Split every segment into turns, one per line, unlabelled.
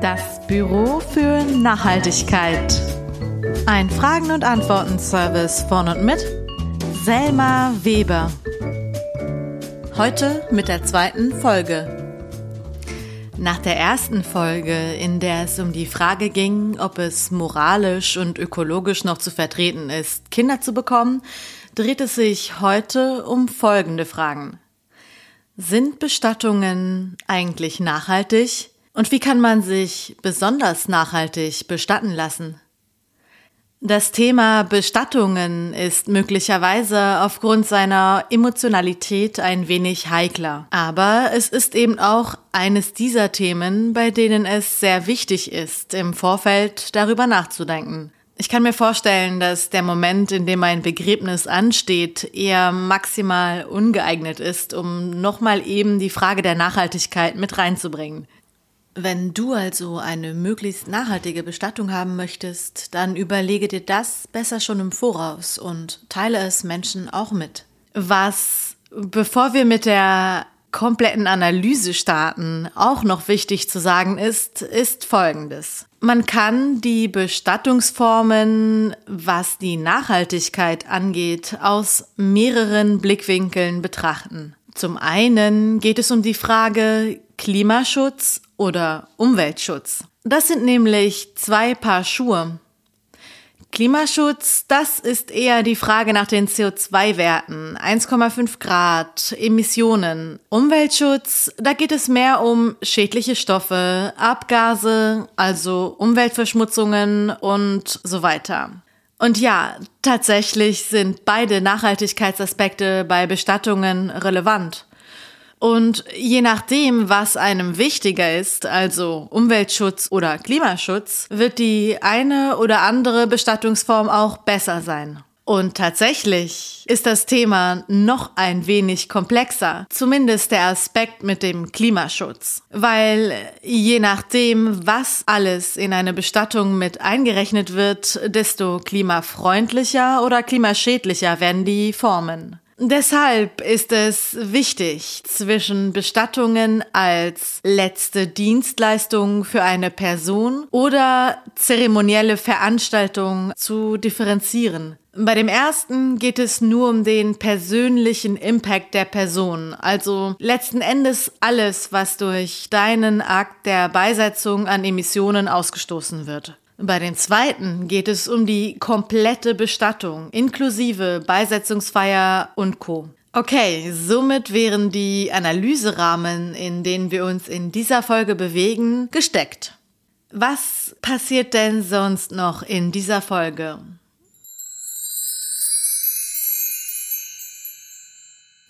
Das Büro für Nachhaltigkeit. Ein Fragen- und Antworten-Service von und mit Selma Weber. Heute mit der zweiten Folge. Nach der ersten Folge, in der es um die Frage ging, ob es moralisch und ökologisch noch zu vertreten ist, Kinder zu bekommen, dreht es sich heute um folgende Fragen. Sind Bestattungen eigentlich nachhaltig? Und wie kann man sich besonders nachhaltig bestatten lassen? Das Thema Bestattungen ist möglicherweise aufgrund seiner Emotionalität ein wenig heikler. Aber es ist eben auch eines dieser Themen, bei denen es sehr wichtig ist, im Vorfeld darüber nachzudenken. Ich kann mir vorstellen, dass der Moment, in dem ein Begräbnis ansteht, eher maximal ungeeignet ist, um nochmal eben die Frage der Nachhaltigkeit mit reinzubringen. Wenn du also eine möglichst nachhaltige Bestattung haben möchtest, dann überlege dir das besser schon im Voraus und teile es Menschen auch mit. Was, bevor wir mit der kompletten Analyse starten, auch noch wichtig zu sagen ist, ist Folgendes. Man kann die Bestattungsformen, was die Nachhaltigkeit angeht, aus mehreren Blickwinkeln betrachten. Zum einen geht es um die Frage Klimaschutz oder Umweltschutz. Das sind nämlich zwei Paar Schuhe. Klimaschutz, das ist eher die Frage nach den CO2-Werten, 1,5 Grad, Emissionen. Umweltschutz, da geht es mehr um schädliche Stoffe, Abgase, also Umweltverschmutzungen und so weiter. Und ja, tatsächlich sind beide Nachhaltigkeitsaspekte bei Bestattungen relevant. Und je nachdem, was einem wichtiger ist, also Umweltschutz oder Klimaschutz, wird die eine oder andere Bestattungsform auch besser sein. Und tatsächlich ist das Thema noch ein wenig komplexer, zumindest der Aspekt mit dem Klimaschutz. Weil je nachdem, was alles in eine Bestattung mit eingerechnet wird, desto klimafreundlicher oder klimaschädlicher werden die Formen. Deshalb ist es wichtig, zwischen Bestattungen als letzte Dienstleistung für eine Person oder zeremonielle Veranstaltung zu differenzieren. Bei dem ersten geht es nur um den persönlichen Impact der Person, also letzten Endes alles, was durch deinen Akt der Beisetzung an Emissionen ausgestoßen wird. Bei dem zweiten geht es um die komplette Bestattung, inklusive Beisetzungsfeier und Co. Okay, somit wären die Analyserahmen, in denen wir uns in dieser Folge bewegen, gesteckt. Was passiert denn sonst noch in dieser Folge?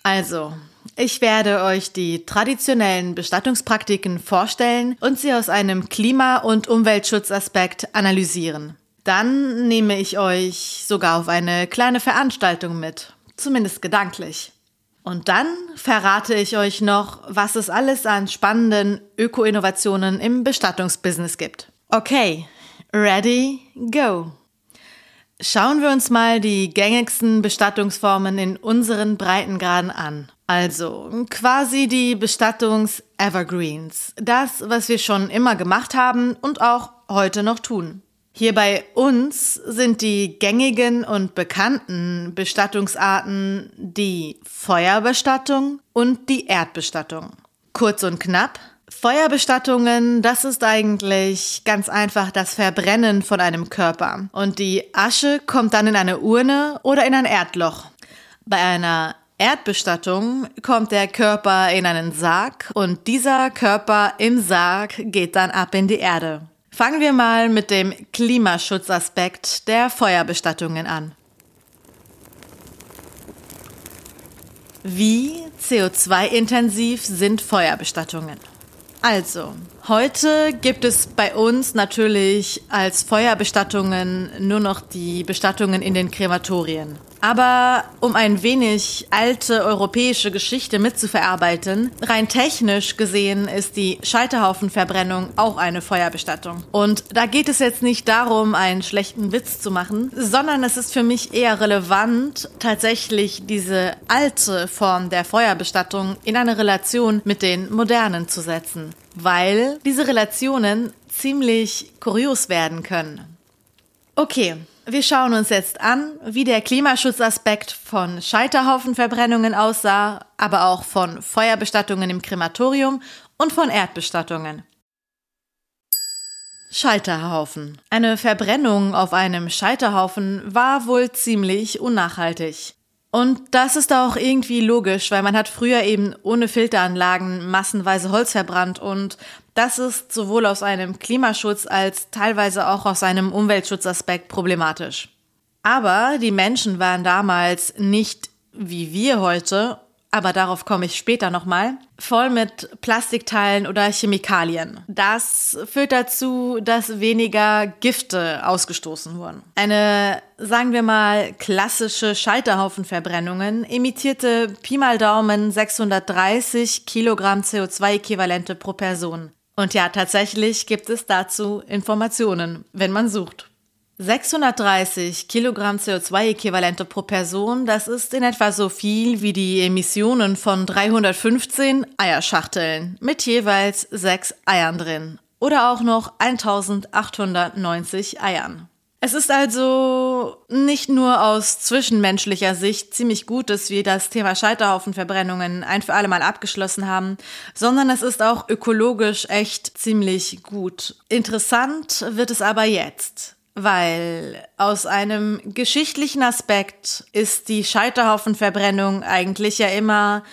Also, ich werde euch die traditionellen Bestattungspraktiken vorstellen und sie aus einem Klima- und Umweltschutzaspekt analysieren. Dann nehme ich euch sogar auf eine kleine Veranstaltung mit, zumindest gedanklich. Und dann verrate ich euch noch, was es alles an spannenden Öko-Innovationen im Bestattungsbusiness gibt. Okay, ready, go! Schauen wir uns mal die gängigsten Bestattungsformen in unseren Breitengraden an. Also quasi die Bestattungs-Evergreens. Das, was wir schon immer gemacht haben und auch heute noch tun. Hier bei uns sind die gängigen und bekannten Bestattungsarten die Feuerbestattung und die Erdbestattung. Kurz und knapp, Feuerbestattungen, das ist eigentlich ganz einfach das Verbrennen von einem Körper. Und die Asche kommt dann in eine Urne oder in ein Erdloch. Bei einer Erdbestattung kommt der Körper in einen Sarg und dieser Körper im Sarg geht dann ab in die Erde. Fangen wir mal mit dem Klimaschutzaspekt der Feuerbestattungen an. Wie CO2-intensiv sind Feuerbestattungen? Also, heute gibt es bei uns natürlich als Feuerbestattungen nur noch die Bestattungen in den Krematorien. Aber um ein wenig alte europäische Geschichte mitzuverarbeiten, rein technisch gesehen ist die Scheiterhaufenverbrennung auch eine Feuerbestattung. Und da geht es jetzt nicht darum, einen schlechten Witz zu machen, sondern es ist für mich eher relevant, tatsächlich diese alte Form der Feuerbestattung in eine Relation mit den modernen zu setzen weil diese Relationen ziemlich kurios werden können. Okay, wir schauen uns jetzt an, wie der Klimaschutzaspekt von Scheiterhaufenverbrennungen aussah, aber auch von Feuerbestattungen im Krematorium und von Erdbestattungen. Scheiterhaufen. Eine Verbrennung auf einem Scheiterhaufen war wohl ziemlich unnachhaltig. Und das ist auch irgendwie logisch, weil man hat früher eben ohne Filteranlagen massenweise Holz verbrannt und das ist sowohl aus einem Klimaschutz als teilweise auch aus einem Umweltschutzaspekt problematisch. Aber die Menschen waren damals nicht wie wir heute aber darauf komme ich später nochmal, voll mit Plastikteilen oder Chemikalien. Das führt dazu, dass weniger Gifte ausgestoßen wurden. Eine, sagen wir mal, klassische Scheiterhaufenverbrennungen emittierte Pi mal Daumen 630 Kilogramm CO2-Äquivalente pro Person. Und ja, tatsächlich gibt es dazu Informationen, wenn man sucht. 630 Kilogramm CO2-Äquivalente pro Person, das ist in etwa so viel wie die Emissionen von 315 Eierschachteln mit jeweils sechs Eiern drin oder auch noch 1890 Eiern. Es ist also nicht nur aus zwischenmenschlicher Sicht ziemlich gut, dass wir das Thema Scheiterhaufenverbrennungen ein für alle Mal abgeschlossen haben, sondern es ist auch ökologisch echt ziemlich gut. Interessant wird es aber jetzt weil aus einem geschichtlichen Aspekt ist die Scheiterhaufenverbrennung eigentlich ja immer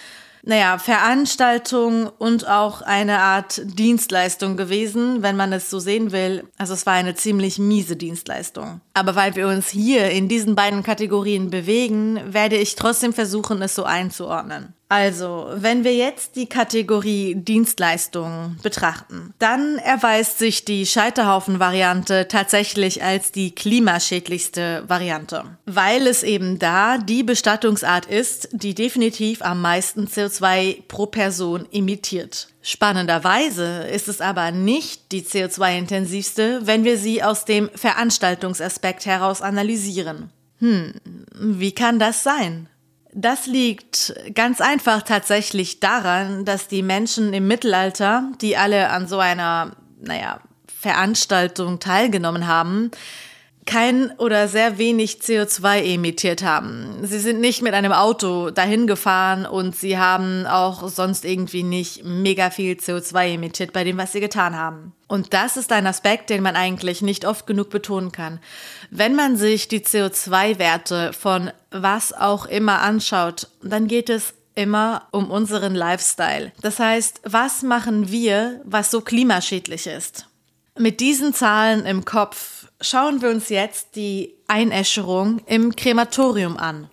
naja, Veranstaltung und auch eine Art Dienstleistung gewesen, wenn man es so sehen will. Also es war eine ziemlich miese Dienstleistung. Aber weil wir uns hier in diesen beiden Kategorien bewegen, werde ich trotzdem versuchen, es so einzuordnen. Also, wenn wir jetzt die Kategorie Dienstleistungen betrachten, dann erweist sich die Scheiterhaufen-Variante tatsächlich als die klimaschädlichste Variante, weil es eben da die Bestattungsart ist, die definitiv am meisten CO2 pro Person emittiert. Spannenderweise ist es aber nicht die CO2-intensivste, wenn wir sie aus dem Veranstaltungsaspekt heraus analysieren. Hm, wie kann das sein? Das liegt ganz einfach tatsächlich daran, dass die Menschen im Mittelalter, die alle an so einer, naja, Veranstaltung teilgenommen haben, kein oder sehr wenig CO2 emittiert haben. Sie sind nicht mit einem Auto dahin gefahren und sie haben auch sonst irgendwie nicht mega viel CO2 emittiert bei dem, was sie getan haben. Und das ist ein Aspekt, den man eigentlich nicht oft genug betonen kann. Wenn man sich die CO2-Werte von was auch immer anschaut, dann geht es immer um unseren Lifestyle. Das heißt, was machen wir, was so klimaschädlich ist? Mit diesen Zahlen im Kopf schauen wir uns jetzt die Einäscherung im Krematorium an.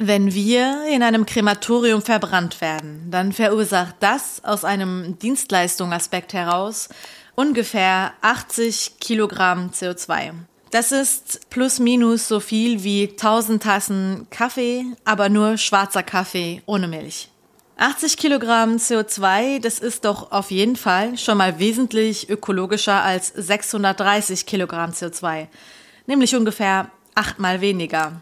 Wenn wir in einem Krematorium verbrannt werden, dann verursacht das aus einem Dienstleistungsaspekt heraus ungefähr 80 Kilogramm CO2. Das ist plus minus so viel wie 1000 Tassen Kaffee, aber nur schwarzer Kaffee ohne Milch. 80 Kilogramm CO2, das ist doch auf jeden Fall schon mal wesentlich ökologischer als 630 Kilogramm CO2, nämlich ungefähr achtmal weniger.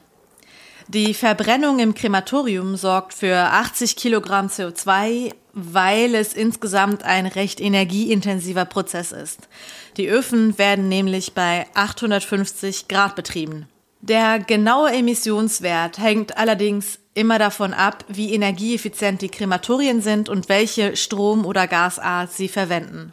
Die Verbrennung im Krematorium sorgt für 80 Kilogramm CO2, weil es insgesamt ein recht energieintensiver Prozess ist. Die Öfen werden nämlich bei 850 Grad betrieben. Der genaue Emissionswert hängt allerdings immer davon ab, wie energieeffizient die Krematorien sind und welche Strom- oder Gasart sie verwenden.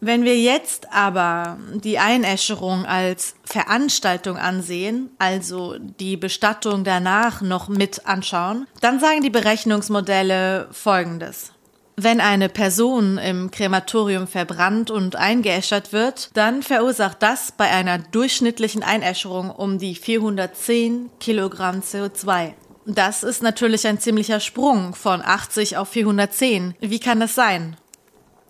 Wenn wir jetzt aber die Einäscherung als Veranstaltung ansehen, also die Bestattung danach noch mit anschauen, dann sagen die Berechnungsmodelle Folgendes. Wenn eine Person im Krematorium verbrannt und eingeäschert wird, dann verursacht das bei einer durchschnittlichen Einäscherung um die 410 Kilogramm CO2. Das ist natürlich ein ziemlicher Sprung von 80 auf 410. Wie kann das sein?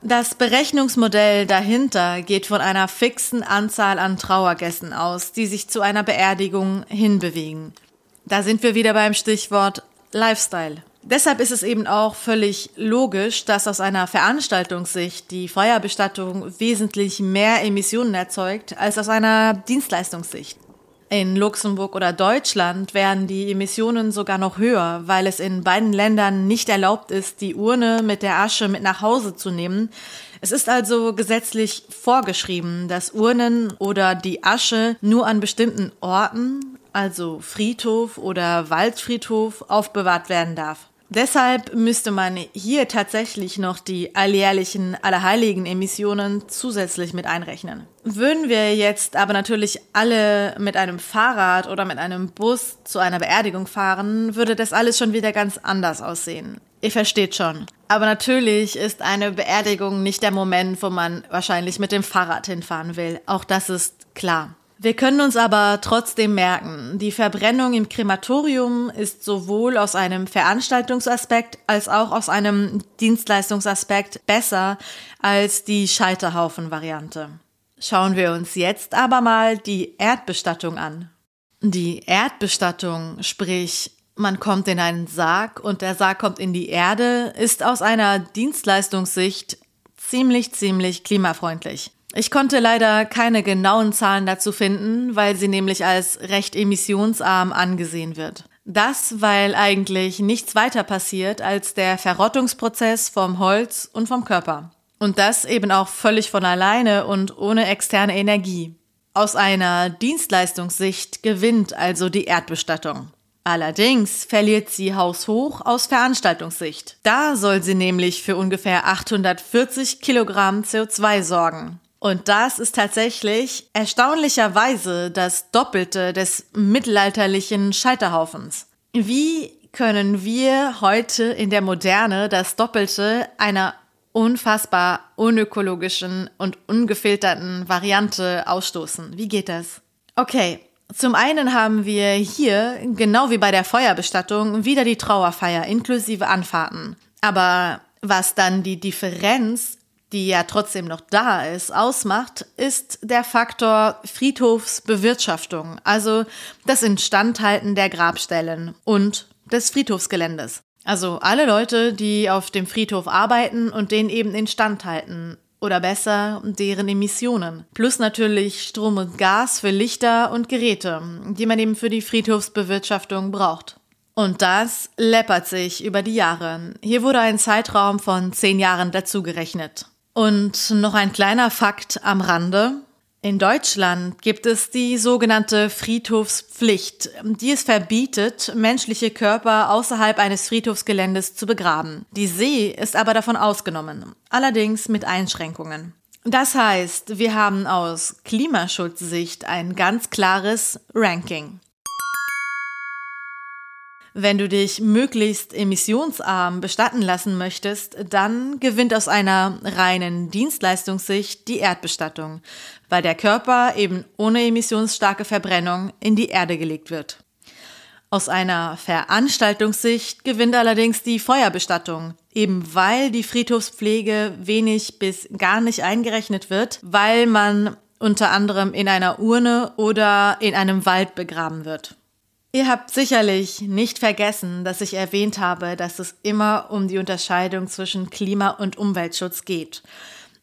Das Berechnungsmodell dahinter geht von einer fixen Anzahl an Trauergästen aus, die sich zu einer Beerdigung hinbewegen. Da sind wir wieder beim Stichwort Lifestyle. Deshalb ist es eben auch völlig logisch, dass aus einer Veranstaltungssicht die Feuerbestattung wesentlich mehr Emissionen erzeugt als aus einer Dienstleistungssicht. In Luxemburg oder Deutschland wären die Emissionen sogar noch höher, weil es in beiden Ländern nicht erlaubt ist, die Urne mit der Asche mit nach Hause zu nehmen. Es ist also gesetzlich vorgeschrieben, dass Urnen oder die Asche nur an bestimmten Orten, also Friedhof oder Waldfriedhof, aufbewahrt werden darf. Deshalb müsste man hier tatsächlich noch die alljährlichen allerheiligen Emissionen zusätzlich mit einrechnen. Würden wir jetzt aber natürlich alle mit einem Fahrrad oder mit einem Bus zu einer Beerdigung fahren, würde das alles schon wieder ganz anders aussehen. Ihr versteht schon. Aber natürlich ist eine Beerdigung nicht der Moment, wo man wahrscheinlich mit dem Fahrrad hinfahren will. Auch das ist klar. Wir können uns aber trotzdem merken, die Verbrennung im Krematorium ist sowohl aus einem Veranstaltungsaspekt als auch aus einem Dienstleistungsaspekt besser als die Scheiterhaufen-Variante. Schauen wir uns jetzt aber mal die Erdbestattung an. Die Erdbestattung, sprich man kommt in einen Sarg und der Sarg kommt in die Erde, ist aus einer Dienstleistungssicht ziemlich, ziemlich klimafreundlich. Ich konnte leider keine genauen Zahlen dazu finden, weil sie nämlich als recht emissionsarm angesehen wird. Das, weil eigentlich nichts weiter passiert als der Verrottungsprozess vom Holz und vom Körper. Und das eben auch völlig von alleine und ohne externe Energie. Aus einer Dienstleistungssicht gewinnt also die Erdbestattung. Allerdings verliert sie haushoch aus Veranstaltungssicht. Da soll sie nämlich für ungefähr 840 Kilogramm CO2 sorgen. Und das ist tatsächlich erstaunlicherweise das Doppelte des mittelalterlichen Scheiterhaufens. Wie können wir heute in der Moderne das Doppelte einer unfassbar unökologischen und ungefilterten Variante ausstoßen? Wie geht das? Okay, zum einen haben wir hier, genau wie bei der Feuerbestattung, wieder die Trauerfeier inklusive Anfahrten. Aber was dann die Differenz die ja trotzdem noch da ist, ausmacht, ist der Faktor Friedhofsbewirtschaftung, also das Instandhalten der Grabstellen und des Friedhofsgeländes. Also alle Leute, die auf dem Friedhof arbeiten und den eben instand halten. Oder besser, deren Emissionen. Plus natürlich Strom und Gas für Lichter und Geräte, die man eben für die Friedhofsbewirtschaftung braucht. Und das läppert sich über die Jahre. Hier wurde ein Zeitraum von zehn Jahren dazugerechnet. Und noch ein kleiner Fakt am Rande. In Deutschland gibt es die sogenannte Friedhofspflicht, die es verbietet, menschliche Körper außerhalb eines Friedhofsgeländes zu begraben. Die See ist aber davon ausgenommen, allerdings mit Einschränkungen. Das heißt, wir haben aus Klimaschutzsicht ein ganz klares Ranking. Wenn du dich möglichst emissionsarm bestatten lassen möchtest, dann gewinnt aus einer reinen Dienstleistungssicht die Erdbestattung, weil der Körper eben ohne emissionsstarke Verbrennung in die Erde gelegt wird. Aus einer Veranstaltungssicht gewinnt allerdings die Feuerbestattung, eben weil die Friedhofspflege wenig bis gar nicht eingerechnet wird, weil man unter anderem in einer Urne oder in einem Wald begraben wird. Ihr habt sicherlich nicht vergessen, dass ich erwähnt habe, dass es immer um die Unterscheidung zwischen Klima- und Umweltschutz geht.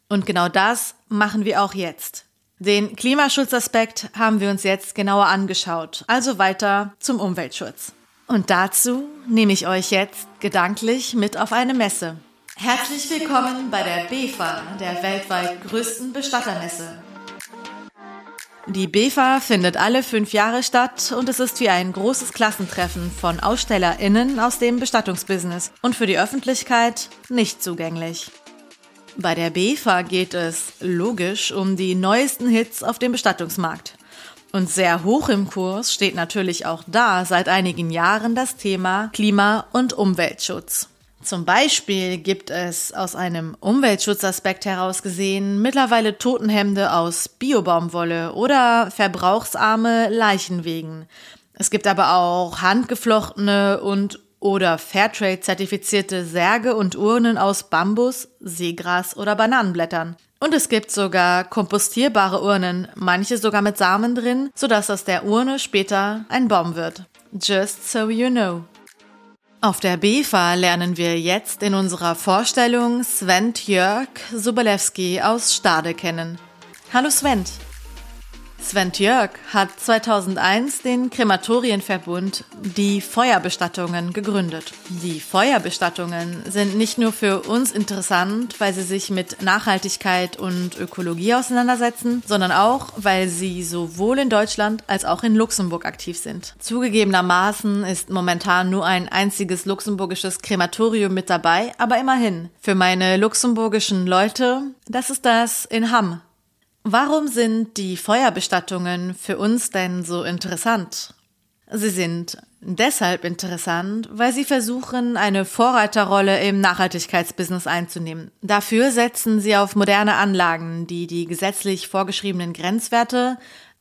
Und genau das machen wir auch jetzt. Den Klimaschutzaspekt haben wir uns jetzt genauer angeschaut, also weiter zum Umweltschutz. Und dazu nehme ich euch jetzt gedanklich mit auf eine Messe. Herzlich willkommen bei der BEFA, der weltweit größten Bestattermesse. Die BEFA findet alle fünf Jahre statt und es ist wie ein großes Klassentreffen von AusstellerInnen aus dem Bestattungsbusiness und für die Öffentlichkeit nicht zugänglich. Bei der BEFA geht es logisch um die neuesten Hits auf dem Bestattungsmarkt. Und sehr hoch im Kurs steht natürlich auch da seit einigen Jahren das Thema Klima- und Umweltschutz. Zum Beispiel gibt es aus einem Umweltschutzaspekt heraus gesehen mittlerweile Totenhemde aus Biobaumwolle oder verbrauchsarme Leichenwegen. Es gibt aber auch handgeflochtene und oder Fairtrade zertifizierte Särge und Urnen aus Bambus, Seegras oder Bananenblättern. Und es gibt sogar kompostierbare Urnen, manche sogar mit Samen drin, sodass aus der Urne später ein Baum wird. Just so you know. Auf der BEFA lernen wir jetzt in unserer Vorstellung Sven Jörg Sobolewski aus Stade kennen. Hallo Sven. Sven Jörg hat 2001 den Krematorienverbund Die Feuerbestattungen gegründet. Die Feuerbestattungen sind nicht nur für uns interessant, weil sie sich mit Nachhaltigkeit und Ökologie auseinandersetzen, sondern auch, weil sie sowohl in Deutschland als auch in Luxemburg aktiv sind. Zugegebenermaßen ist momentan nur ein einziges luxemburgisches Krematorium mit dabei, aber immerhin. Für meine luxemburgischen Leute, das ist das in Hamm Warum sind die Feuerbestattungen für uns denn so interessant? Sie sind deshalb interessant, weil sie versuchen, eine Vorreiterrolle im Nachhaltigkeitsbusiness einzunehmen. Dafür setzen sie auf moderne Anlagen, die die gesetzlich vorgeschriebenen Grenzwerte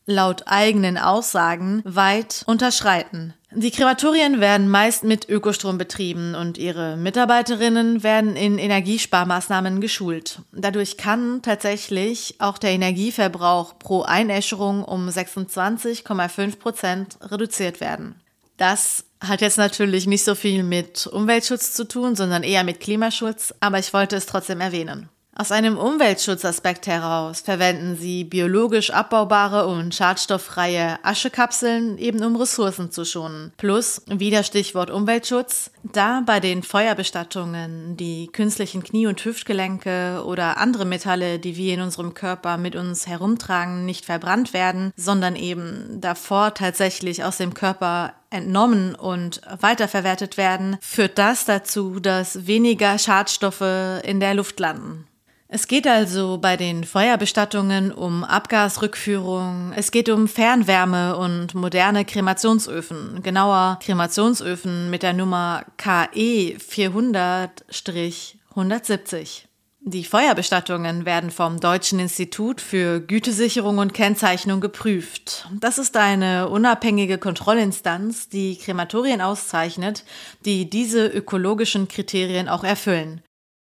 laut eigenen Aussagen weit unterschreiten. Die Krematorien werden meist mit Ökostrom betrieben und ihre Mitarbeiterinnen werden in Energiesparmaßnahmen geschult. Dadurch kann tatsächlich auch der Energieverbrauch pro Einäscherung um 26,5 Prozent reduziert werden. Das hat jetzt natürlich nicht so viel mit Umweltschutz zu tun, sondern eher mit Klimaschutz, aber ich wollte es trotzdem erwähnen. Aus einem Umweltschutzaspekt heraus verwenden sie biologisch abbaubare und schadstofffreie Aschekapseln, eben um Ressourcen zu schonen. Plus, wieder Stichwort Umweltschutz, da bei den Feuerbestattungen die künstlichen Knie- und Hüftgelenke oder andere Metalle, die wir in unserem Körper mit uns herumtragen, nicht verbrannt werden, sondern eben davor tatsächlich aus dem Körper entnommen und weiterverwertet werden, führt das dazu, dass weniger Schadstoffe in der Luft landen. Es geht also bei den Feuerbestattungen um Abgasrückführung, es geht um Fernwärme und moderne Kremationsöfen, genauer Kremationsöfen mit der Nummer KE 400-170. Die Feuerbestattungen werden vom Deutschen Institut für Gütesicherung und Kennzeichnung geprüft. Das ist eine unabhängige Kontrollinstanz, die Krematorien auszeichnet, die diese ökologischen Kriterien auch erfüllen.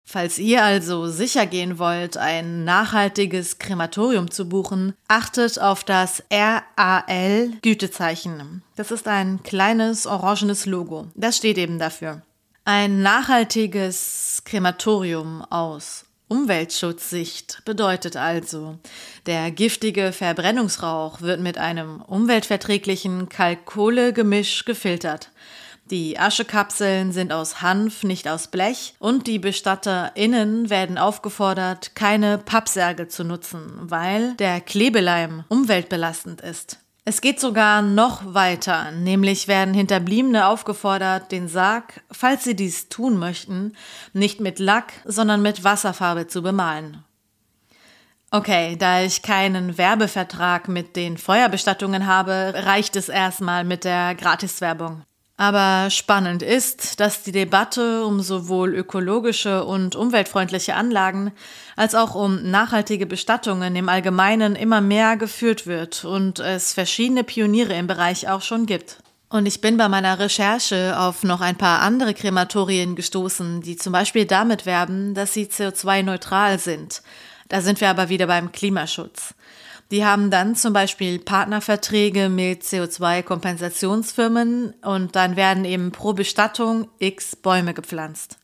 Falls ihr also sicher gehen wollt, ein nachhaltiges Krematorium zu buchen, achtet auf das RAL Gütezeichen. Das ist ein kleines orangenes Logo. Das steht eben dafür. Ein nachhaltiges Krematorium aus Umweltschutzsicht bedeutet also, der giftige Verbrennungsrauch wird mit einem umweltverträglichen Kalkkohlegemisch gefiltert. Die Aschekapseln sind aus Hanf, nicht aus Blech und die BestatterInnen werden aufgefordert, keine Pappsärge zu nutzen, weil der Klebeleim umweltbelastend ist. Es geht sogar noch weiter, nämlich werden Hinterbliebene aufgefordert, den Sarg, falls sie dies tun möchten, nicht mit Lack, sondern mit Wasserfarbe zu bemalen. Okay, da ich keinen Werbevertrag mit den Feuerbestattungen habe, reicht es erstmal mit der Gratiswerbung. Aber spannend ist, dass die Debatte um sowohl ökologische und umweltfreundliche Anlagen als auch um nachhaltige Bestattungen im Allgemeinen immer mehr geführt wird und es verschiedene Pioniere im Bereich auch schon gibt. Und ich bin bei meiner Recherche auf noch ein paar andere Krematorien gestoßen, die zum Beispiel damit werben, dass sie CO2-neutral sind. Da sind wir aber wieder beim Klimaschutz. Die haben dann zum Beispiel Partnerverträge mit CO2-Kompensationsfirmen und dann werden eben pro Bestattung x Bäume gepflanzt.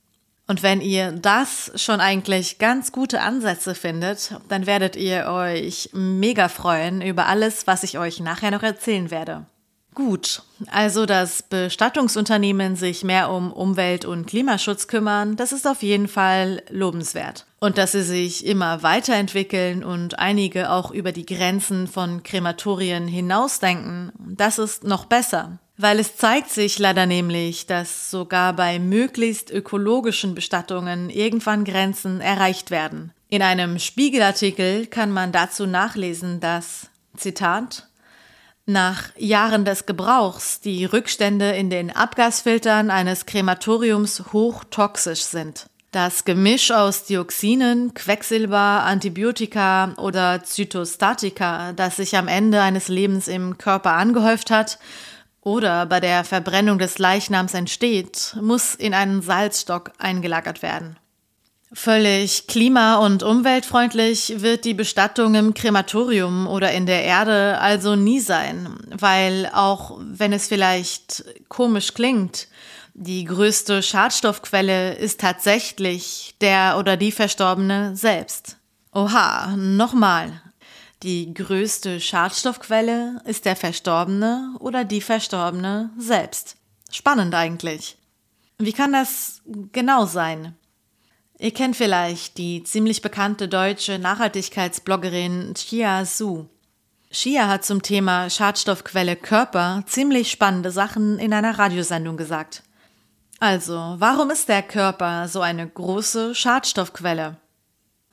Und wenn ihr das schon eigentlich ganz gute Ansätze findet, dann werdet ihr euch mega freuen über alles, was ich euch nachher noch erzählen werde. Gut, also dass Bestattungsunternehmen sich mehr um Umwelt- und Klimaschutz kümmern, das ist auf jeden Fall lobenswert. Und dass sie sich immer weiterentwickeln und einige auch über die Grenzen von Krematorien hinausdenken, das ist noch besser. Weil es zeigt sich leider nämlich, dass sogar bei möglichst ökologischen Bestattungen irgendwann Grenzen erreicht werden. In einem Spiegelartikel kann man dazu nachlesen, dass, Zitat, nach Jahren des Gebrauchs die Rückstände in den Abgasfiltern eines Krematoriums hochtoxisch sind. Das Gemisch aus Dioxinen, Quecksilber, Antibiotika oder Zytostatika, das sich am Ende eines Lebens im Körper angehäuft hat oder bei der Verbrennung des Leichnams entsteht, muss in einen Salzstock eingelagert werden. Völlig klima- und umweltfreundlich wird die Bestattung im Krematorium oder in der Erde also nie sein, weil auch wenn es vielleicht komisch klingt, die größte Schadstoffquelle ist tatsächlich der oder die Verstorbene selbst. Oha, nochmal. Die größte Schadstoffquelle ist der Verstorbene oder die Verstorbene selbst. Spannend eigentlich. Wie kann das genau sein? Ihr kennt vielleicht die ziemlich bekannte deutsche Nachhaltigkeitsbloggerin Chia Su. Chia hat zum Thema Schadstoffquelle Körper ziemlich spannende Sachen in einer Radiosendung gesagt. Also, warum ist der Körper so eine große Schadstoffquelle?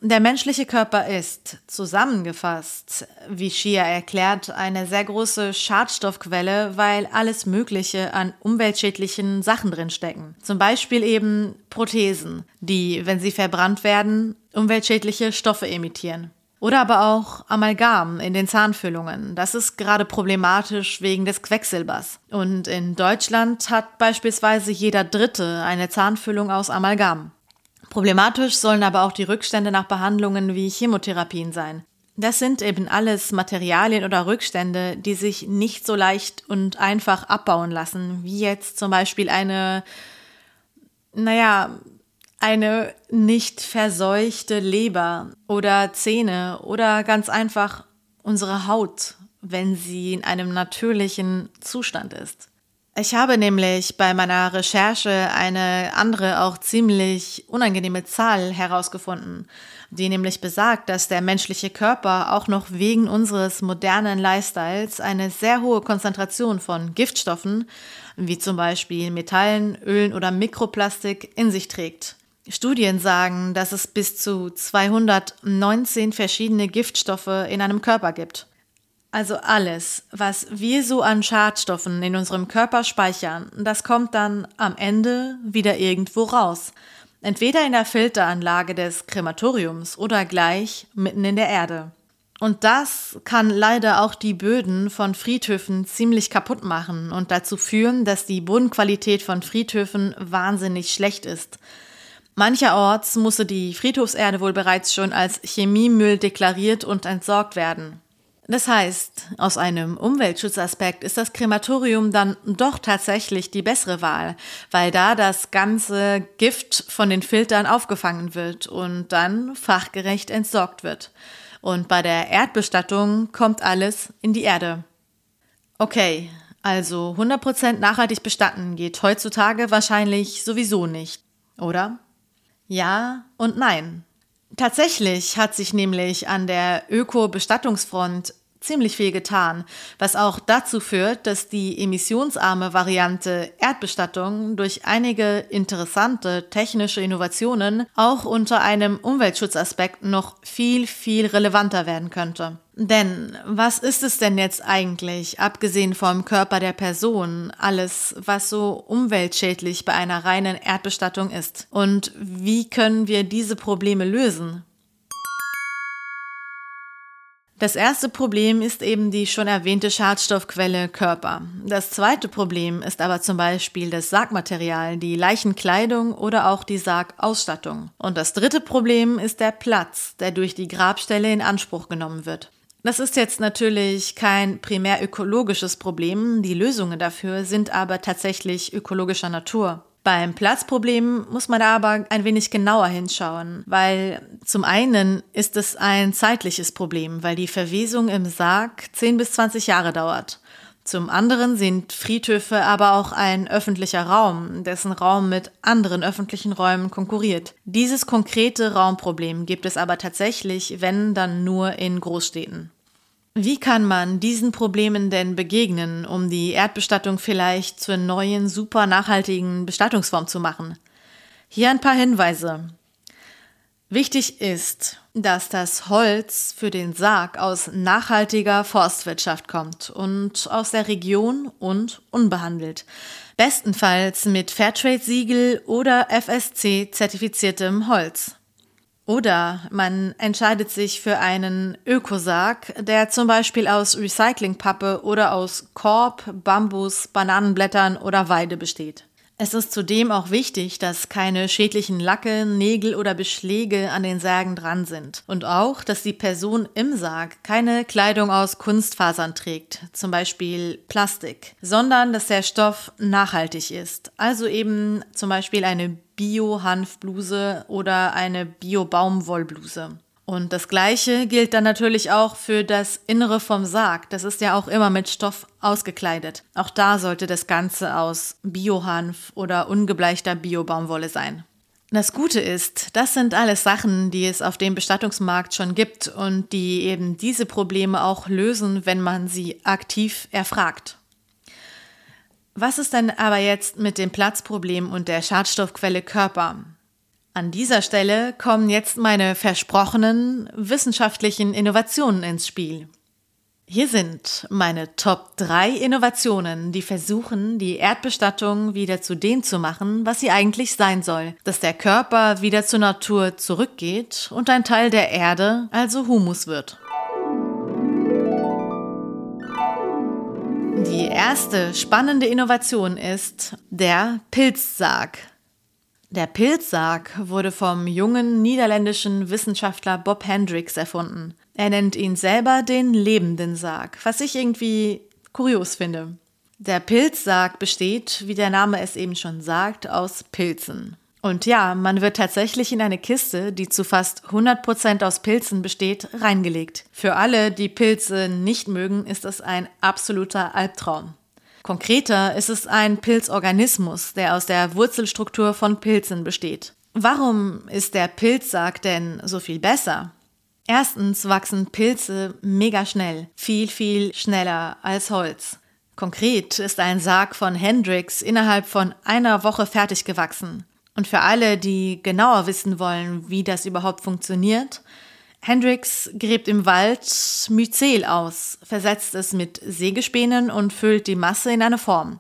Der menschliche Körper ist, zusammengefasst, wie Shia erklärt, eine sehr große Schadstoffquelle, weil alles Mögliche an umweltschädlichen Sachen drinstecken. Zum Beispiel eben Prothesen, die, wenn sie verbrannt werden, umweltschädliche Stoffe emittieren. Oder aber auch Amalgam in den Zahnfüllungen. Das ist gerade problematisch wegen des Quecksilbers. Und in Deutschland hat beispielsweise jeder Dritte eine Zahnfüllung aus Amalgam. Problematisch sollen aber auch die Rückstände nach Behandlungen wie Chemotherapien sein. Das sind eben alles Materialien oder Rückstände, die sich nicht so leicht und einfach abbauen lassen, wie jetzt zum Beispiel eine, naja, eine nicht verseuchte Leber oder Zähne oder ganz einfach unsere Haut, wenn sie in einem natürlichen Zustand ist. Ich habe nämlich bei meiner Recherche eine andere, auch ziemlich unangenehme Zahl herausgefunden, die nämlich besagt, dass der menschliche Körper auch noch wegen unseres modernen Lifestyles eine sehr hohe Konzentration von Giftstoffen, wie zum Beispiel Metallen, Ölen oder Mikroplastik, in sich trägt. Studien sagen, dass es bis zu 219 verschiedene Giftstoffe in einem Körper gibt. Also alles, was wir so an Schadstoffen in unserem Körper speichern, das kommt dann am Ende wieder irgendwo raus. Entweder in der Filteranlage des Krematoriums oder gleich mitten in der Erde. Und das kann leider auch die Böden von Friedhöfen ziemlich kaputt machen und dazu führen, dass die Bodenqualität von Friedhöfen wahnsinnig schlecht ist. Mancherorts musste die Friedhofserde wohl bereits schon als Chemiemüll deklariert und entsorgt werden. Das heißt, aus einem Umweltschutzaspekt ist das Krematorium dann doch tatsächlich die bessere Wahl, weil da das ganze Gift von den Filtern aufgefangen wird und dann fachgerecht entsorgt wird. Und bei der Erdbestattung kommt alles in die Erde. Okay, also 100% nachhaltig bestatten geht heutzutage wahrscheinlich sowieso nicht, oder? Ja und nein. Tatsächlich hat sich nämlich an der Öko-Bestattungsfront ziemlich viel getan, was auch dazu führt, dass die emissionsarme Variante Erdbestattung durch einige interessante technische Innovationen auch unter einem Umweltschutzaspekt noch viel, viel relevanter werden könnte. Denn was ist es denn jetzt eigentlich, abgesehen vom Körper der Person, alles, was so umweltschädlich bei einer reinen Erdbestattung ist? Und wie können wir diese Probleme lösen? Das erste Problem ist eben die schon erwähnte Schadstoffquelle Körper. Das zweite Problem ist aber zum Beispiel das Sargmaterial, die Leichenkleidung oder auch die Sargausstattung. Und das dritte Problem ist der Platz, der durch die Grabstelle in Anspruch genommen wird. Das ist jetzt natürlich kein primär ökologisches Problem, die Lösungen dafür sind aber tatsächlich ökologischer Natur. Beim Platzproblem muss man aber ein wenig genauer hinschauen, weil zum einen ist es ein zeitliches Problem, weil die Verwesung im Sarg 10 bis 20 Jahre dauert. Zum anderen sind Friedhöfe aber auch ein öffentlicher Raum, dessen Raum mit anderen öffentlichen Räumen konkurriert. Dieses konkrete Raumproblem gibt es aber tatsächlich, wenn dann nur in Großstädten. Wie kann man diesen Problemen denn begegnen, um die Erdbestattung vielleicht zur neuen, super nachhaltigen Bestattungsform zu machen? Hier ein paar Hinweise. Wichtig ist, dass das Holz für den Sarg aus nachhaltiger Forstwirtschaft kommt und aus der Region und unbehandelt. Bestenfalls mit Fairtrade-Siegel oder FSC-zertifiziertem Holz. Oder man entscheidet sich für einen Ökosarg, der zum Beispiel aus Recyclingpappe oder aus Korb, Bambus, Bananenblättern oder Weide besteht. Es ist zudem auch wichtig, dass keine schädlichen Lacke, Nägel oder Beschläge an den Särgen dran sind. Und auch, dass die Person im Sarg keine Kleidung aus Kunstfasern trägt, zum Beispiel Plastik, sondern dass der Stoff nachhaltig ist. Also eben zum Beispiel eine Bio-Hanfbluse oder eine Bio-Baumwollbluse. Und das Gleiche gilt dann natürlich auch für das Innere vom Sarg. Das ist ja auch immer mit Stoff ausgekleidet. Auch da sollte das Ganze aus Biohanf oder ungebleichter Biobaumwolle sein. Das Gute ist, das sind alles Sachen, die es auf dem Bestattungsmarkt schon gibt und die eben diese Probleme auch lösen, wenn man sie aktiv erfragt. Was ist denn aber jetzt mit dem Platzproblem und der Schadstoffquelle Körper? An dieser Stelle kommen jetzt meine versprochenen wissenschaftlichen Innovationen ins Spiel. Hier sind meine Top 3 Innovationen, die versuchen, die Erdbestattung wieder zu dem zu machen, was sie eigentlich sein soll, dass der Körper wieder zur Natur zurückgeht und ein Teil der Erde, also Humus wird. Die erste spannende Innovation ist der Pilzsarg. Der Pilzsarg wurde vom jungen niederländischen Wissenschaftler Bob Hendricks erfunden. Er nennt ihn selber den lebenden Sarg, was ich irgendwie kurios finde. Der Pilzsarg besteht, wie der Name es eben schon sagt, aus Pilzen. Und ja, man wird tatsächlich in eine Kiste, die zu fast 100% aus Pilzen besteht, reingelegt. Für alle, die Pilze nicht mögen, ist es ein absoluter Albtraum. Konkreter ist es ein Pilzorganismus, der aus der Wurzelstruktur von Pilzen besteht. Warum ist der Pilzsarg denn so viel besser? Erstens wachsen Pilze mega schnell, viel, viel schneller als Holz. Konkret ist ein Sarg von Hendrix innerhalb von einer Woche fertig gewachsen. Und für alle, die genauer wissen wollen, wie das überhaupt funktioniert, Hendrix gräbt im Wald Myzel aus, versetzt es mit Sägespänen und füllt die Masse in eine Form.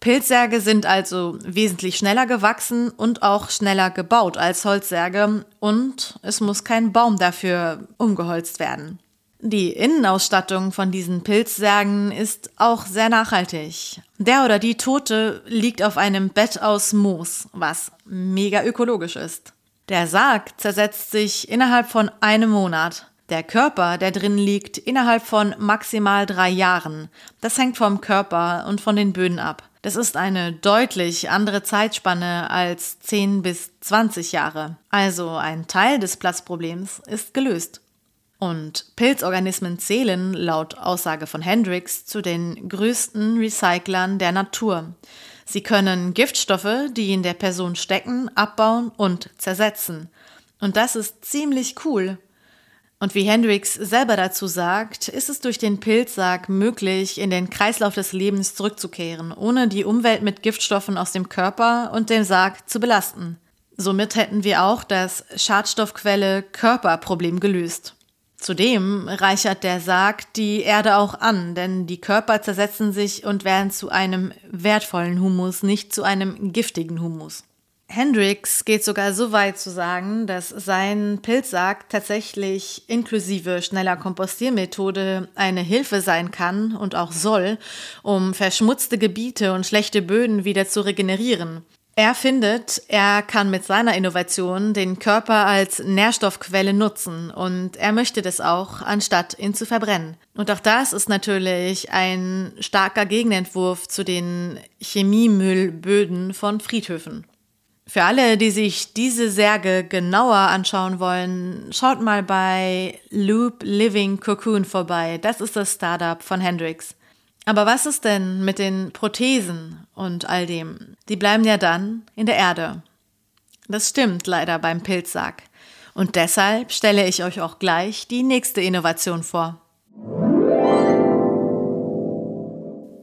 Pilzsärge sind also wesentlich schneller gewachsen und auch schneller gebaut als Holzsärge und es muss kein Baum dafür umgeholzt werden. Die Innenausstattung von diesen Pilzsärgen ist auch sehr nachhaltig. Der oder die Tote liegt auf einem Bett aus Moos, was mega ökologisch ist. Der Sarg zersetzt sich innerhalb von einem Monat. Der Körper, der drin liegt, innerhalb von maximal drei Jahren. Das hängt vom Körper und von den Böden ab. Das ist eine deutlich andere Zeitspanne als 10 bis 20 Jahre. Also ein Teil des Platzproblems ist gelöst. Und Pilzorganismen zählen, laut Aussage von Hendricks, zu den größten Recyclern der Natur. Sie können Giftstoffe, die in der Person stecken, abbauen und zersetzen. Und das ist ziemlich cool. Und wie Hendricks selber dazu sagt, ist es durch den Pilzsarg möglich, in den Kreislauf des Lebens zurückzukehren, ohne die Umwelt mit Giftstoffen aus dem Körper und dem Sarg zu belasten. Somit hätten wir auch das Schadstoffquelle Körperproblem gelöst. Zudem reichert der Sarg die Erde auch an, denn die Körper zersetzen sich und werden zu einem wertvollen Humus, nicht zu einem giftigen Humus. Hendrix geht sogar so weit zu sagen, dass sein Pilzsarg tatsächlich inklusive schneller Kompostiermethode eine Hilfe sein kann und auch soll, um verschmutzte Gebiete und schlechte Böden wieder zu regenerieren. Er findet, er kann mit seiner Innovation den Körper als Nährstoffquelle nutzen und er möchte das auch, anstatt ihn zu verbrennen. Und auch das ist natürlich ein starker Gegenentwurf zu den Chemiemüllböden von Friedhöfen. Für alle, die sich diese Särge genauer anschauen wollen, schaut mal bei Loop Living Cocoon vorbei. Das ist das Startup von Hendrix. Aber was ist denn mit den Prothesen und all dem? Die bleiben ja dann in der Erde. Das stimmt leider beim Pilzsack. Und deshalb stelle ich euch auch gleich die nächste Innovation vor.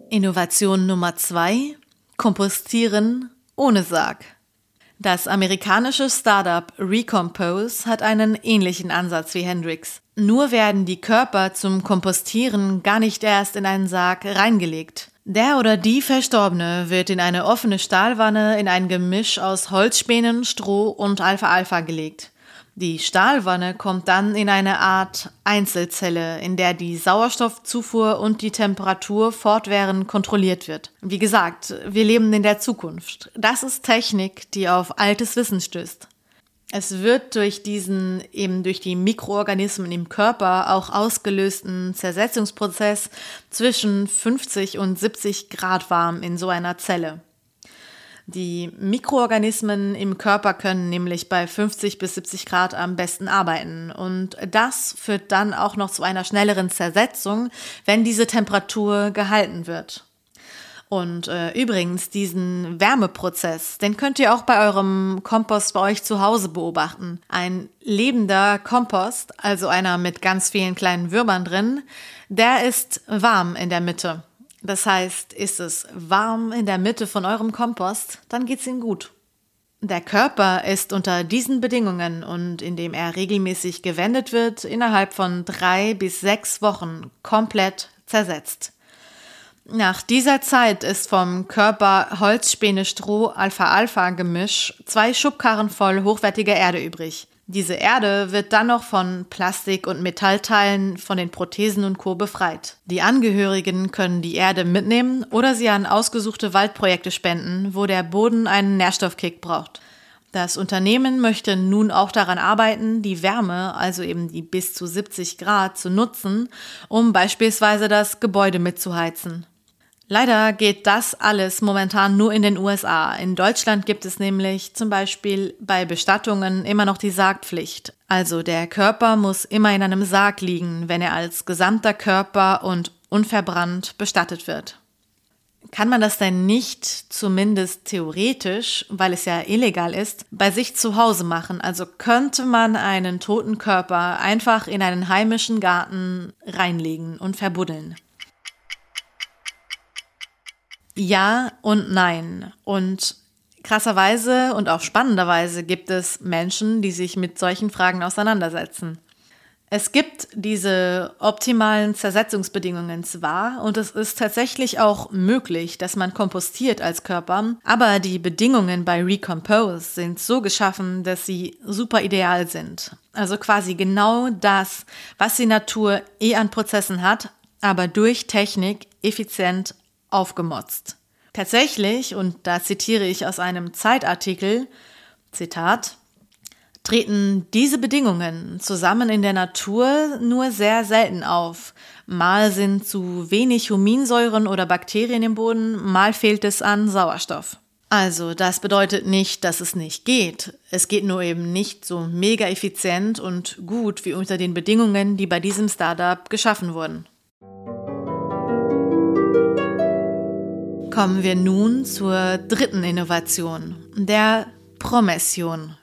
Innovation Nummer zwei: Kompostieren ohne Sarg. Das amerikanische Startup Recompose hat einen ähnlichen Ansatz wie Hendrix. Nur werden die Körper zum Kompostieren gar nicht erst in einen Sarg reingelegt. Der oder die Verstorbene wird in eine offene Stahlwanne in ein Gemisch aus Holzspänen, Stroh und Alpha-Alpha gelegt. Die Stahlwanne kommt dann in eine Art Einzelzelle, in der die Sauerstoffzufuhr und die Temperatur fortwährend kontrolliert wird. Wie gesagt, wir leben in der Zukunft. Das ist Technik, die auf altes Wissen stößt. Es wird durch diesen, eben durch die Mikroorganismen im Körper auch ausgelösten Zersetzungsprozess zwischen 50 und 70 Grad warm in so einer Zelle. Die Mikroorganismen im Körper können nämlich bei 50 bis 70 Grad am besten arbeiten. Und das führt dann auch noch zu einer schnelleren Zersetzung, wenn diese Temperatur gehalten wird. Und äh, übrigens, diesen Wärmeprozess, den könnt ihr auch bei eurem Kompost bei euch zu Hause beobachten. Ein lebender Kompost, also einer mit ganz vielen kleinen Würmern drin, der ist warm in der Mitte. Das heißt, ist es warm in der Mitte von eurem Kompost, dann geht's ihm gut. Der Körper ist unter diesen Bedingungen und indem er regelmäßig gewendet wird, innerhalb von drei bis sechs Wochen komplett zersetzt. Nach dieser Zeit ist vom Körper Holzspäne-Stroh-Alpha-Alpha-Gemisch zwei Schubkarren voll hochwertiger Erde übrig. Diese Erde wird dann noch von Plastik- und Metallteilen von den Prothesen und Co. befreit. Die Angehörigen können die Erde mitnehmen oder sie an ausgesuchte Waldprojekte spenden, wo der Boden einen Nährstoffkick braucht. Das Unternehmen möchte nun auch daran arbeiten, die Wärme, also eben die bis zu 70 Grad, zu nutzen, um beispielsweise das Gebäude mitzuheizen. Leider geht das alles momentan nur in den USA. In Deutschland gibt es nämlich zum Beispiel bei Bestattungen immer noch die Sargpflicht. Also der Körper muss immer in einem Sarg liegen, wenn er als gesamter Körper und unverbrannt bestattet wird. Kann man das denn nicht, zumindest theoretisch, weil es ja illegal ist, bei sich zu Hause machen? Also könnte man einen toten Körper einfach in einen heimischen Garten reinlegen und verbuddeln? Ja und nein. Und krasserweise und auch spannenderweise gibt es Menschen, die sich mit solchen Fragen auseinandersetzen. Es gibt diese optimalen Zersetzungsbedingungen zwar und es ist tatsächlich auch möglich, dass man kompostiert als Körper, aber die Bedingungen bei Recompose sind so geschaffen, dass sie super ideal sind. Also quasi genau das, was die Natur eh an Prozessen hat, aber durch Technik effizient aufgemotzt. Tatsächlich, und da zitiere ich aus einem Zeitartikel, Zitat, treten diese Bedingungen zusammen in der Natur nur sehr selten auf. Mal sind zu wenig Huminsäuren oder Bakterien im Boden, mal fehlt es an Sauerstoff. Also, das bedeutet nicht, dass es nicht geht. Es geht nur eben nicht so mega effizient und gut wie unter den Bedingungen, die bei diesem Startup geschaffen wurden. Kommen wir nun zur dritten Innovation, der Promession.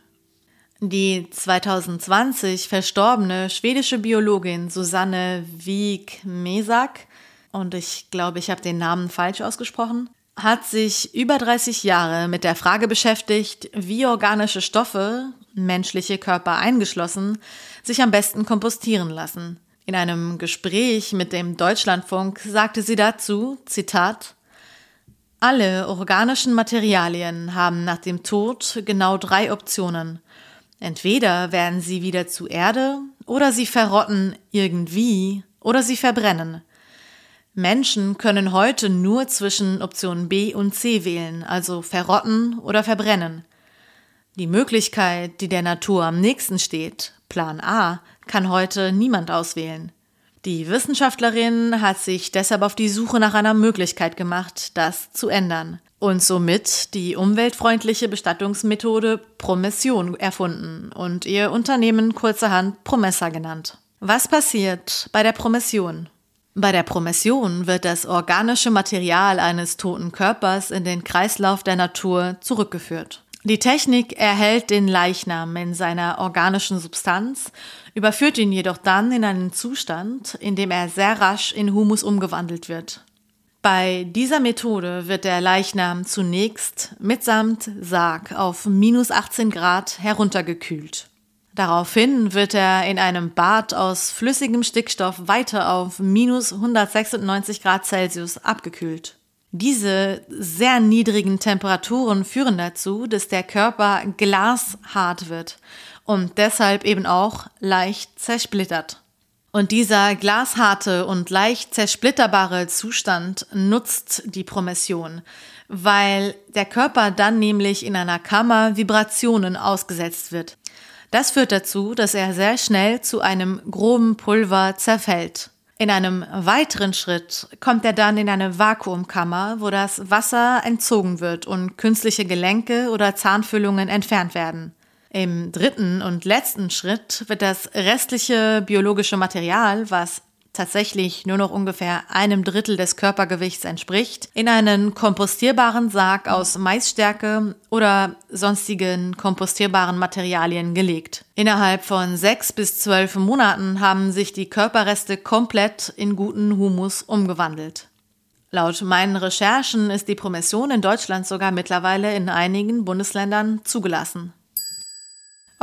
Die 2020 verstorbene schwedische Biologin Susanne Wieg-Mesak, und ich glaube, ich habe den Namen falsch ausgesprochen, hat sich über 30 Jahre mit der Frage beschäftigt, wie organische Stoffe, menschliche Körper eingeschlossen, sich am besten kompostieren lassen. In einem Gespräch mit dem Deutschlandfunk sagte sie dazu, Zitat, alle organischen Materialien haben nach dem Tod genau drei Optionen. Entweder werden sie wieder zu Erde oder sie verrotten irgendwie oder sie verbrennen. Menschen können heute nur zwischen Option B und C wählen, also verrotten oder verbrennen. Die Möglichkeit, die der Natur am nächsten steht, Plan A, kann heute niemand auswählen. Die Wissenschaftlerin hat sich deshalb auf die Suche nach einer Möglichkeit gemacht, das zu ändern und somit die umweltfreundliche Bestattungsmethode Promession erfunden und ihr Unternehmen kurzerhand Promessa genannt. Was passiert bei der Promession? Bei der Promession wird das organische Material eines toten Körpers in den Kreislauf der Natur zurückgeführt. Die Technik erhält den Leichnam in seiner organischen Substanz, überführt ihn jedoch dann in einen Zustand, in dem er sehr rasch in Humus umgewandelt wird. Bei dieser Methode wird der Leichnam zunächst mitsamt Sarg auf minus 18 Grad heruntergekühlt. Daraufhin wird er in einem Bad aus flüssigem Stickstoff weiter auf minus 196 Grad Celsius abgekühlt. Diese sehr niedrigen Temperaturen führen dazu, dass der Körper glashart wird und deshalb eben auch leicht zersplittert. Und dieser glasharte und leicht zersplitterbare Zustand nutzt die Promession, weil der Körper dann nämlich in einer Kammer Vibrationen ausgesetzt wird. Das führt dazu, dass er sehr schnell zu einem groben Pulver zerfällt. In einem weiteren Schritt kommt er dann in eine Vakuumkammer, wo das Wasser entzogen wird und künstliche Gelenke oder Zahnfüllungen entfernt werden. Im dritten und letzten Schritt wird das restliche biologische Material, was tatsächlich nur noch ungefähr einem Drittel des Körpergewichts entspricht, in einen kompostierbaren Sarg aus Maisstärke oder sonstigen kompostierbaren Materialien gelegt. Innerhalb von sechs bis zwölf Monaten haben sich die Körperreste komplett in guten Humus umgewandelt. Laut meinen Recherchen ist die Promission in Deutschland sogar mittlerweile in einigen Bundesländern zugelassen.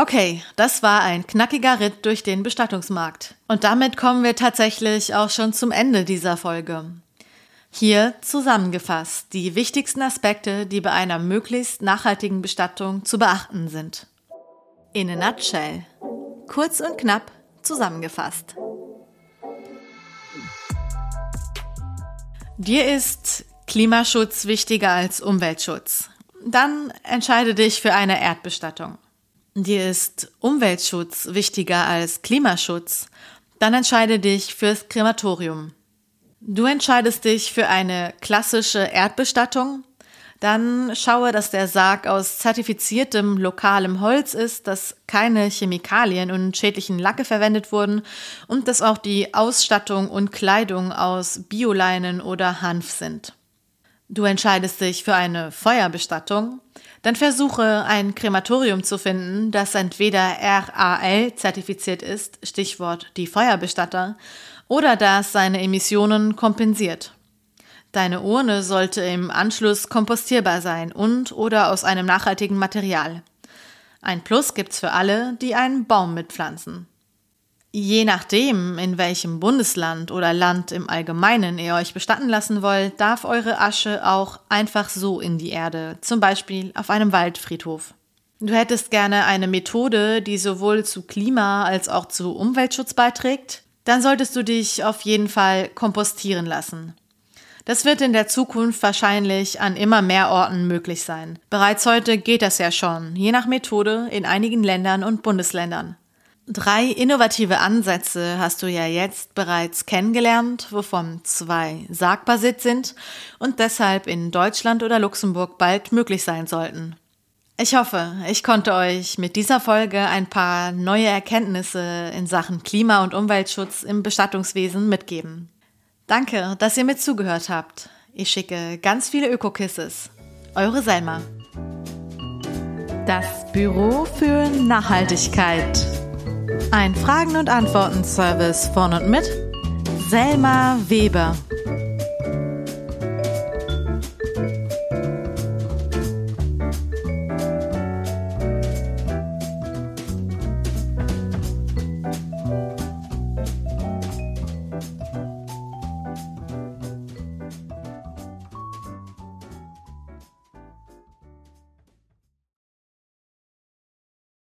Okay, das war ein knackiger Ritt durch den Bestattungsmarkt. Und damit kommen wir tatsächlich auch schon zum Ende dieser Folge. Hier zusammengefasst die wichtigsten Aspekte, die bei einer möglichst nachhaltigen Bestattung zu beachten sind. In a nutshell. Kurz und knapp zusammengefasst. Dir ist Klimaschutz wichtiger als Umweltschutz. Dann entscheide dich für eine Erdbestattung. Dir ist Umweltschutz wichtiger als Klimaschutz, dann entscheide dich fürs Krematorium. Du entscheidest dich für eine klassische Erdbestattung, dann schaue, dass der Sarg aus zertifiziertem lokalem Holz ist, dass keine Chemikalien und schädlichen Lacke verwendet wurden und dass auch die Ausstattung und Kleidung aus Bioleinen oder Hanf sind. Du entscheidest dich für eine Feuerbestattung, dann versuche ein Krematorium zu finden, das entweder RAL zertifiziert ist, Stichwort die Feuerbestatter, oder das seine Emissionen kompensiert. Deine Urne sollte im Anschluss kompostierbar sein und oder aus einem nachhaltigen Material. Ein Plus gibt's für alle, die einen Baum mitpflanzen. Je nachdem, in welchem Bundesland oder Land im Allgemeinen ihr euch bestatten lassen wollt, darf eure Asche auch einfach so in die Erde, zum Beispiel auf einem Waldfriedhof. Du hättest gerne eine Methode, die sowohl zu Klima als auch zu Umweltschutz beiträgt, dann solltest du dich auf jeden Fall kompostieren lassen. Das wird in der Zukunft wahrscheinlich an immer mehr Orten möglich sein. Bereits heute geht das ja schon, je nach Methode in einigen Ländern und Bundesländern. Drei innovative Ansätze hast du ja jetzt bereits kennengelernt, wovon zwei Sargbasiert sind und deshalb in Deutschland oder Luxemburg bald möglich sein sollten. Ich hoffe, ich konnte euch mit dieser Folge ein paar neue Erkenntnisse in Sachen Klima- und Umweltschutz im Bestattungswesen mitgeben. Danke, dass ihr mir zugehört habt. Ich schicke ganz viele Ökokisses. Eure Selma. Das Büro für Nachhaltigkeit. Ein Fragen- und Antworten-Service von und mit Selma Weber.